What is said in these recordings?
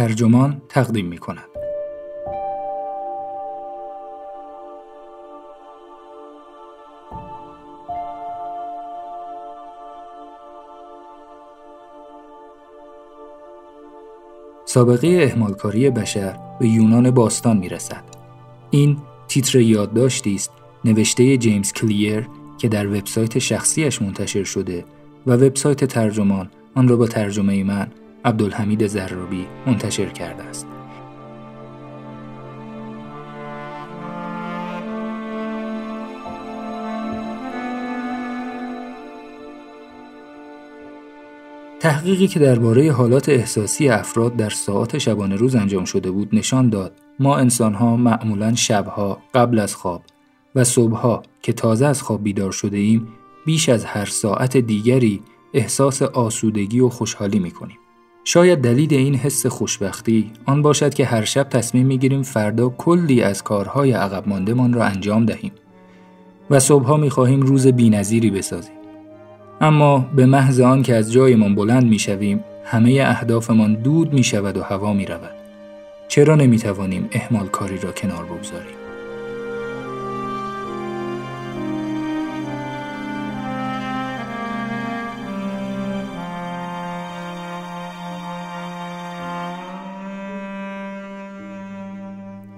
ترجمان تقدیم می کند. سابقه اهمالکاری بشر به یونان باستان می رسد. این تیتر یادداشتی است نوشته جیمز کلیر که در وبسایت شخصیش منتشر شده و وبسایت ترجمان آن را با ترجمه من عبدالحمید زرابی منتشر کرده است. تحقیقی که درباره حالات احساسی افراد در ساعات شبانه روز انجام شده بود نشان داد ما انسانها معمولا شبها قبل از خواب و صبحها که تازه از خواب بیدار شده ایم بیش از هر ساعت دیگری احساس آسودگی و خوشحالی می کنیم. شاید دلیل این حس خوشبختی آن باشد که هر شب تصمیم می گیریم فردا کلی از کارهای عقب ماندهمان را انجام دهیم و صبحها می خواهیم روز بینظیری بسازیم. اما به محض آن که از جایمان بلند می شویم همه اهدافمان دود می شود و هوا می رود. چرا نمی توانیم احمال کاری را کنار بگذاریم؟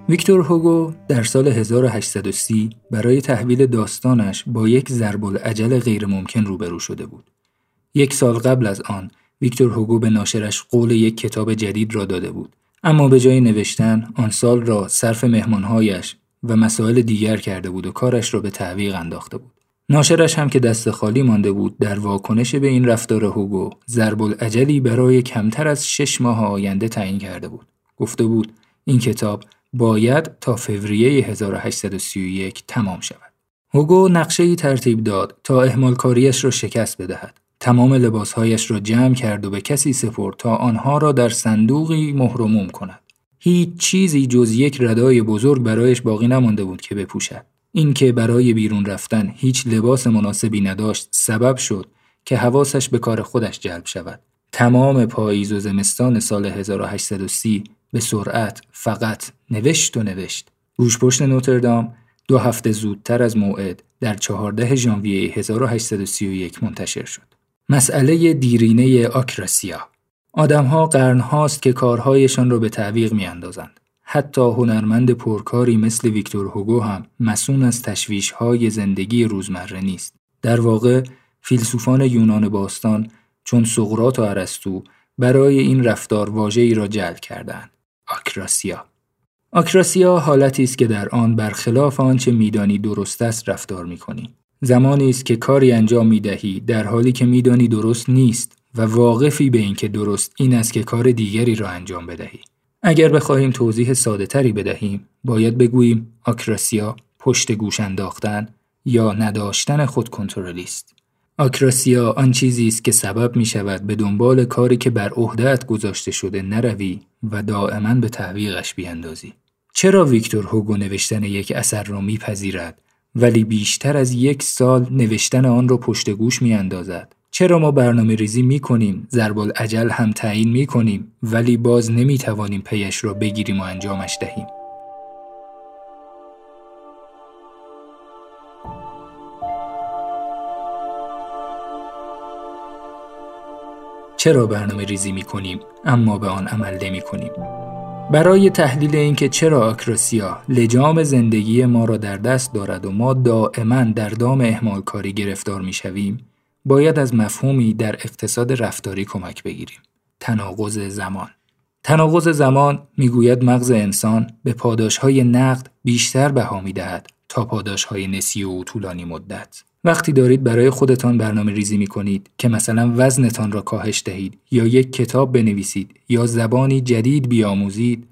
ویکتور هوگو در سال 1830 برای تحویل داستانش با یک ضرب العجل غیرممکن روبرو شده بود. یک سال قبل از آن ویکتور هوگو به ناشرش قول یک کتاب جدید را داده بود اما به جای نوشتن آن سال را صرف مهمانهایش و مسائل دیگر کرده بود و کارش را به تعویق انداخته بود. ناشرش هم که دست خالی مانده بود در واکنش به این رفتار هوگو ضرب العجلی برای کمتر از شش ماه آینده تعیین کرده بود. گفته بود این کتاب باید تا فوریه 1831 تمام شود. هوگو نقشه ای ترتیب داد تا احمال کاریش را شکست بدهد. تمام لباسهایش را جمع کرد و به کسی سپرد تا آنها را در صندوقی مهرموم کند. هیچ چیزی جز یک ردای بزرگ برایش باقی نمانده بود که بپوشد. اینکه برای بیرون رفتن هیچ لباس مناسبی نداشت سبب شد که حواسش به کار خودش جلب شود. تمام پاییز و زمستان سال 1830 به سرعت فقط نوشت و نوشت. پشت نوتردام دو هفته زودتر از موعد در 14 ژانویه 1831 منتشر شد. مسئله دیرینه آکراسیا آدمها قرنهاست که کارهایشان را به تعویق میاندازند. حتی هنرمند پرکاری مثل ویکتور هوگو هم مسون از تشویشهای زندگی روزمره نیست. در واقع فیلسوفان یونان باستان چون سقراط و ارسطو برای این رفتار واژه‌ای را جلب کردند. آکراسیا. آکراسیا حالتی است که در آن برخلاف آنچه میدانی درست است رفتار می‌کنی. زمانی است که کاری انجام می‌دهی در حالی که میدانی درست نیست و واقفی به اینکه درست این است که کار دیگری را انجام بدهی. اگر بخواهیم توضیح ساده تری بدهیم باید بگوییم آکراسیا پشت گوش انداختن یا نداشتن خود کنترلی است آکراسیا آن چیزی است که سبب می شود به دنبال کاری که بر عهدهت گذاشته شده نروی و دائما به تعویقش بیاندازی. چرا ویکتور هوگو نوشتن یک اثر را میپذیرد ولی بیشتر از یک سال نوشتن آن را پشت گوش می اندازد؟ چرا ما برنامه ریزی می کنیم، ضرب عجل هم تعیین می کنیم ولی باز نمی توانیم پیش را بگیریم و انجامش دهیم؟ چرا برنامه ریزی می کنیم اما به آن عمل نمی کنیم؟ برای تحلیل اینکه چرا آکراسیا لجام زندگی ما را در دست دارد و ما دائما در دام احمال کاری گرفتار می شویم، باید از مفهومی در اقتصاد رفتاری کمک بگیریم. تناقض زمان تناقض زمان می‌گوید مغز انسان به پاداشهای نقد بیشتر بها می دهد تا پاداشهای نسی و طولانی مدت. وقتی دارید برای خودتان برنامه ریزی می کنید که مثلا وزنتان را کاهش دهید یا یک کتاب بنویسید یا زبانی جدید بیاموزید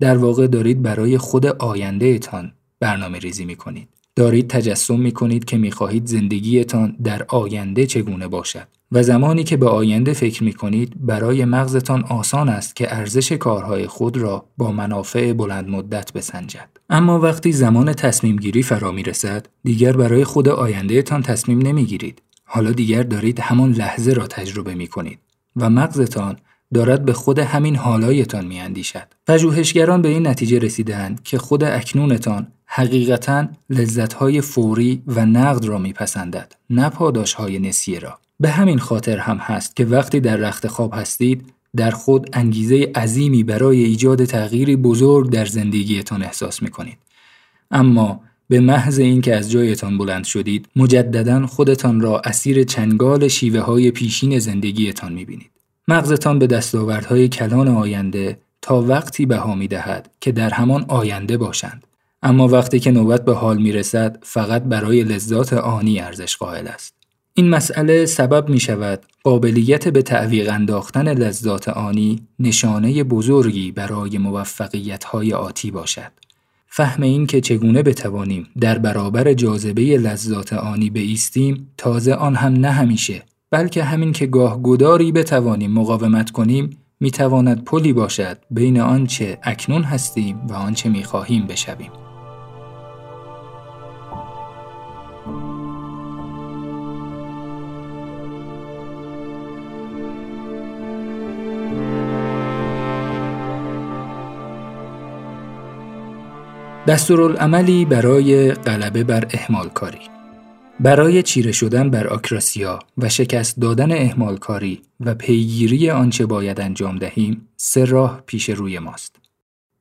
در واقع دارید برای خود آینده تان برنامه ریزی می کنید. دارید تجسم می کنید که می خواهید زندگیتان در آینده چگونه باشد و زمانی که به آینده فکر می کنید برای مغزتان آسان است که ارزش کارهای خود را با منافع بلند مدت بسنجد. اما وقتی زمان تصمیم گیری فرا می رسد دیگر برای خود آینده تان تصمیم نمی گیرید. حالا دیگر دارید همان لحظه را تجربه می کنید و مغزتان دارد به خود همین حالایتان میاندیشد پژوهشگران به این نتیجه رسیدند که خود اکنونتان حقیقتا لذتهای فوری و نقد را میپسندد نه پاداشهای نسیه را به همین خاطر هم هست که وقتی در رخت خواب هستید در خود انگیزه عظیمی برای ایجاد تغییری بزرگ در زندگیتان احساس می کنید. اما به محض اینکه از جایتان بلند شدید مجددا خودتان را اسیر چنگال شیوه های پیشین زندگیتان می بینید. مغزتان به دستاوردهای کلان آینده تا وقتی بها می دهد که در همان آینده باشند. اما وقتی که نوبت به حال می رسد فقط برای لذات آنی ارزش قائل است. این مسئله سبب می شود قابلیت به تعویق انداختن لذات آنی نشانه بزرگی برای موفقیت های آتی باشد. فهم این که چگونه بتوانیم در برابر جاذبه لذات آنی بیستیم تازه آن هم نه همیشه بلکه همین که گاه گداری بتوانیم مقاومت کنیم می‌تواند پلی باشد بین آنچه اکنون هستیم و آنچه می‌خواهیم بشویم. دستورالعملی برای غلبه بر اهمالکاری برای چیره شدن بر آکراسیا و شکست دادن اهمالکاری و پیگیری آنچه باید انجام دهیم سه راه پیش روی ماست.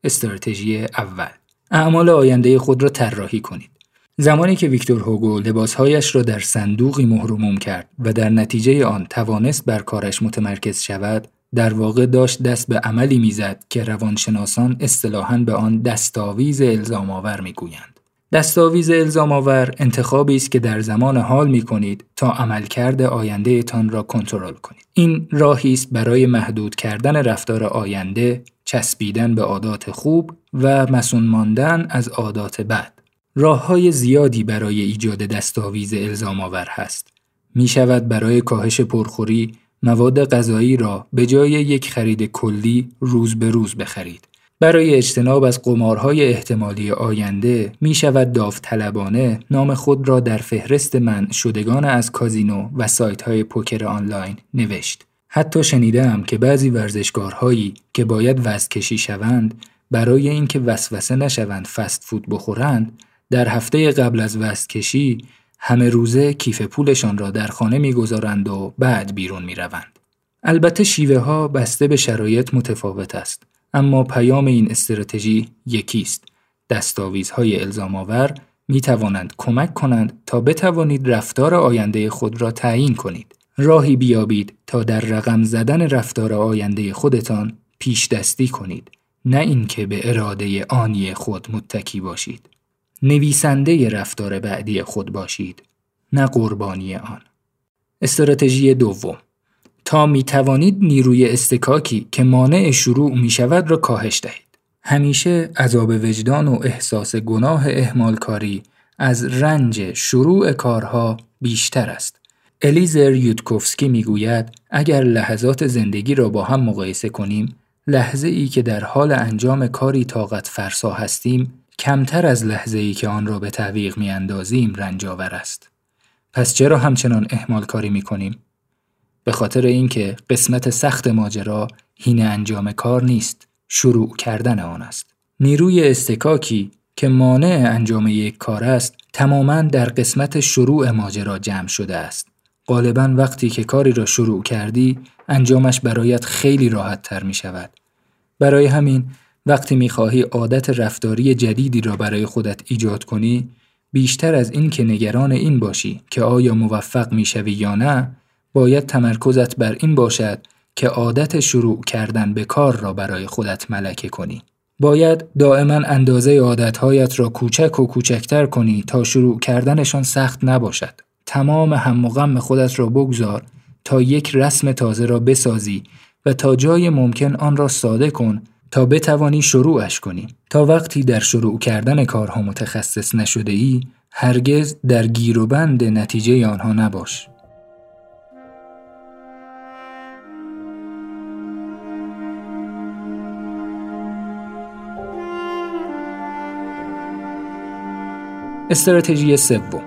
استراتژی اول اعمال آینده خود را طراحی کنید. زمانی که ویکتور هوگو لباسهایش را در صندوقی مهرموم کرد و در نتیجه آن توانست بر کارش متمرکز شود، در واقع داشت دست به عملی می‌زد که روانشناسان اصطلاحاً به آن دستاویز الزام آور می‌گویند. دستاویز الزام آور انتخابی است که در زمان حال می کنید تا عملکرد آینده تان را کنترل کنید. این راهی است برای محدود کردن رفتار آینده، چسبیدن به عادات خوب و مسون ماندن از عادات بد. راه های زیادی برای ایجاد دستاویز الزام آور هست. می شود برای کاهش پرخوری مواد غذایی را به جای یک خرید کلی روز به روز بخرید. برای اجتناب از قمارهای احتمالی آینده می شود داوطلبانه نام خود را در فهرست من شدگان از کازینو و سایت های پوکر آنلاین نوشت. حتی شنیدم که بعضی ورزشکارهایی که باید وزن کشی شوند برای اینکه وسوسه نشوند فست فود بخورند در هفته قبل از وزن کشی همه روزه کیف پولشان را در خانه می‌گذارند و بعد بیرون می‌روند. البته شیوه ها بسته به شرایط متفاوت است اما پیام این استراتژی یکی است. دستاویزهای الزام آور می توانند کمک کنند تا بتوانید رفتار آینده خود را تعیین کنید. راهی بیابید تا در رقم زدن رفتار آینده خودتان پیش دستی کنید نه اینکه به اراده آنی خود متکی باشید. نویسنده رفتار بعدی خود باشید نه قربانی آن. استراتژی دوم. تا می توانید نیروی استکاکی که مانع شروع می شود را کاهش دهید. همیشه عذاب وجدان و احساس گناه اهمالکاری از رنج شروع کارها بیشتر است. الیزر یودکوفسکی می‌گوید اگر لحظات زندگی را با هم مقایسه کنیم لحظه ای که در حال انجام کاری طاقت فرسا هستیم کمتر از لحظه ای که آن را به تعویق می اندازیم رنجاور است. پس چرا همچنان احمال کاری می کنیم؟ به خاطر اینکه قسمت سخت ماجرا هین انجام کار نیست، شروع کردن آن است. نیروی استکاکی که مانع انجام یک کار است، تماما در قسمت شروع ماجرا جمع شده است. غالبا وقتی که کاری را شروع کردی، انجامش برایت خیلی راحت تر می شود. برای همین وقتی می‌خواهی عادت رفتاری جدیدی را برای خودت ایجاد کنی بیشتر از این که نگران این باشی که آیا موفق می‌شوی یا نه باید تمرکزت بر این باشد که عادت شروع کردن به کار را برای خودت ملکه کنی. باید دائما اندازه عادتهایت را کوچک و کوچکتر کنی تا شروع کردنشان سخت نباشد. تمام هم و غم خودت را بگذار تا یک رسم تازه را بسازی و تا جای ممکن آن را ساده کن تا بتوانی شروعش کنی. تا وقتی در شروع کردن کارها متخصص نشده ای هرگز در گیر و بند نتیجه آنها نباش. استراتژی سوم.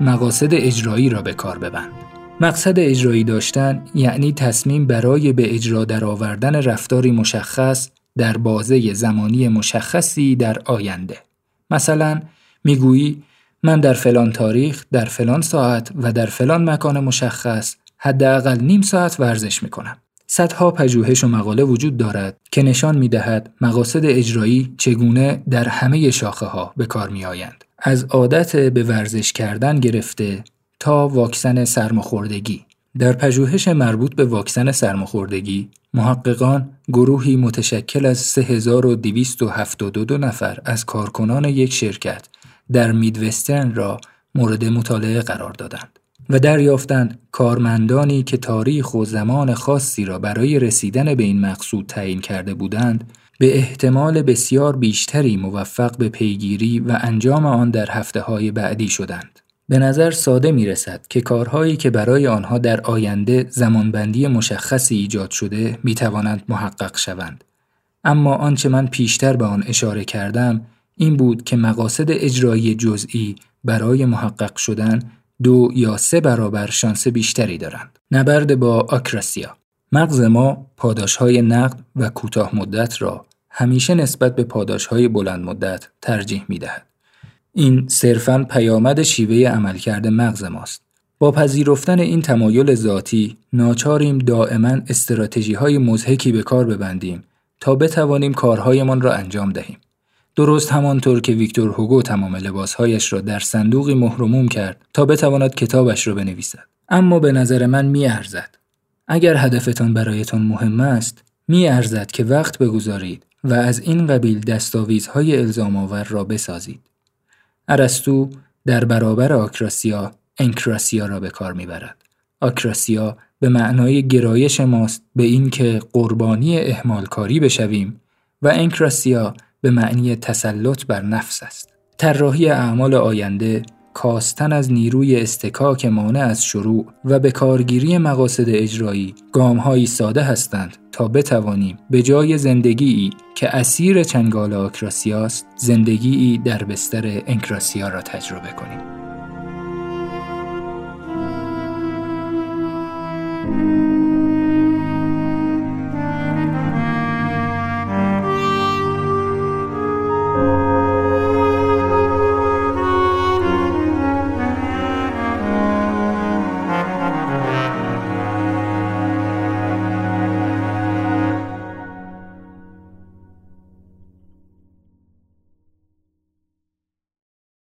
مقاصد اجرایی را به کار ببند. مقصد اجرایی داشتن یعنی تصمیم برای به اجرا درآوردن رفتاری مشخص در بازه زمانی مشخصی در آینده. مثلا می‌گویی من در فلان تاریخ، در فلان ساعت و در فلان مکان مشخص حداقل نیم ساعت ورزش می‌کنم. صدها پژوهش و مقاله وجود دارد که نشان می دهد مقاصد اجرایی چگونه در همه شاخه ها به کار می آیند. از عادت به ورزش کردن گرفته تا واکسن سرماخوردگی در پژوهش مربوط به واکسن سرماخوردگی محققان گروهی متشکل از 3272 نفر از کارکنان یک شرکت در میدوسترن را مورد مطالعه قرار دادند و دریافتند کارمندانی که تاریخ و زمان خاصی را برای رسیدن به این مقصود تعیین کرده بودند به احتمال بسیار بیشتری موفق به پیگیری و انجام آن در هفته های بعدی شدند. به نظر ساده می رسد که کارهایی که برای آنها در آینده زمانبندی مشخصی ایجاد شده می توانند محقق شوند. اما آنچه من پیشتر به آن اشاره کردم این بود که مقاصد اجرایی جزئی برای محقق شدن دو یا سه برابر شانس بیشتری دارند. نبرد با آکراسیا مغز ما پاداش های نقد و کوتاه مدت را همیشه نسبت به پاداش های بلند مدت ترجیح می دهد. این صرفاً پیامد شیوه عملکرد مغز ماست. با پذیرفتن این تمایل ذاتی ناچاریم دائما استراتژی های مزهکی به کار ببندیم تا بتوانیم کارهایمان را انجام دهیم. درست همانطور که ویکتور هوگو تمام لباسهایش را در صندوقی مهرموم کرد تا بتواند کتابش را بنویسد. اما به نظر من می ارزد. اگر هدفتان برایتان مهم است، می ارزد که وقت بگذارید و از این قبیل دستاویزهای الزام آور را بسازید. ارسطو در برابر آکراسیا انکراسیا را به کار می‌برد. آکراسیا به معنای گرایش ماست به اینکه قربانی اهمالکاری بشویم و انکراسیا به معنی تسلط بر نفس است. طراحی اعمال آینده کاستن از نیروی استکاک مانع از شروع و به کارگیری مقاصد اجرایی گامهایی ساده هستند تا بتوانیم به جای زندگی که اسیر چنگال آکراسیاست زندگی در بستر انکراسیا را تجربه کنیم.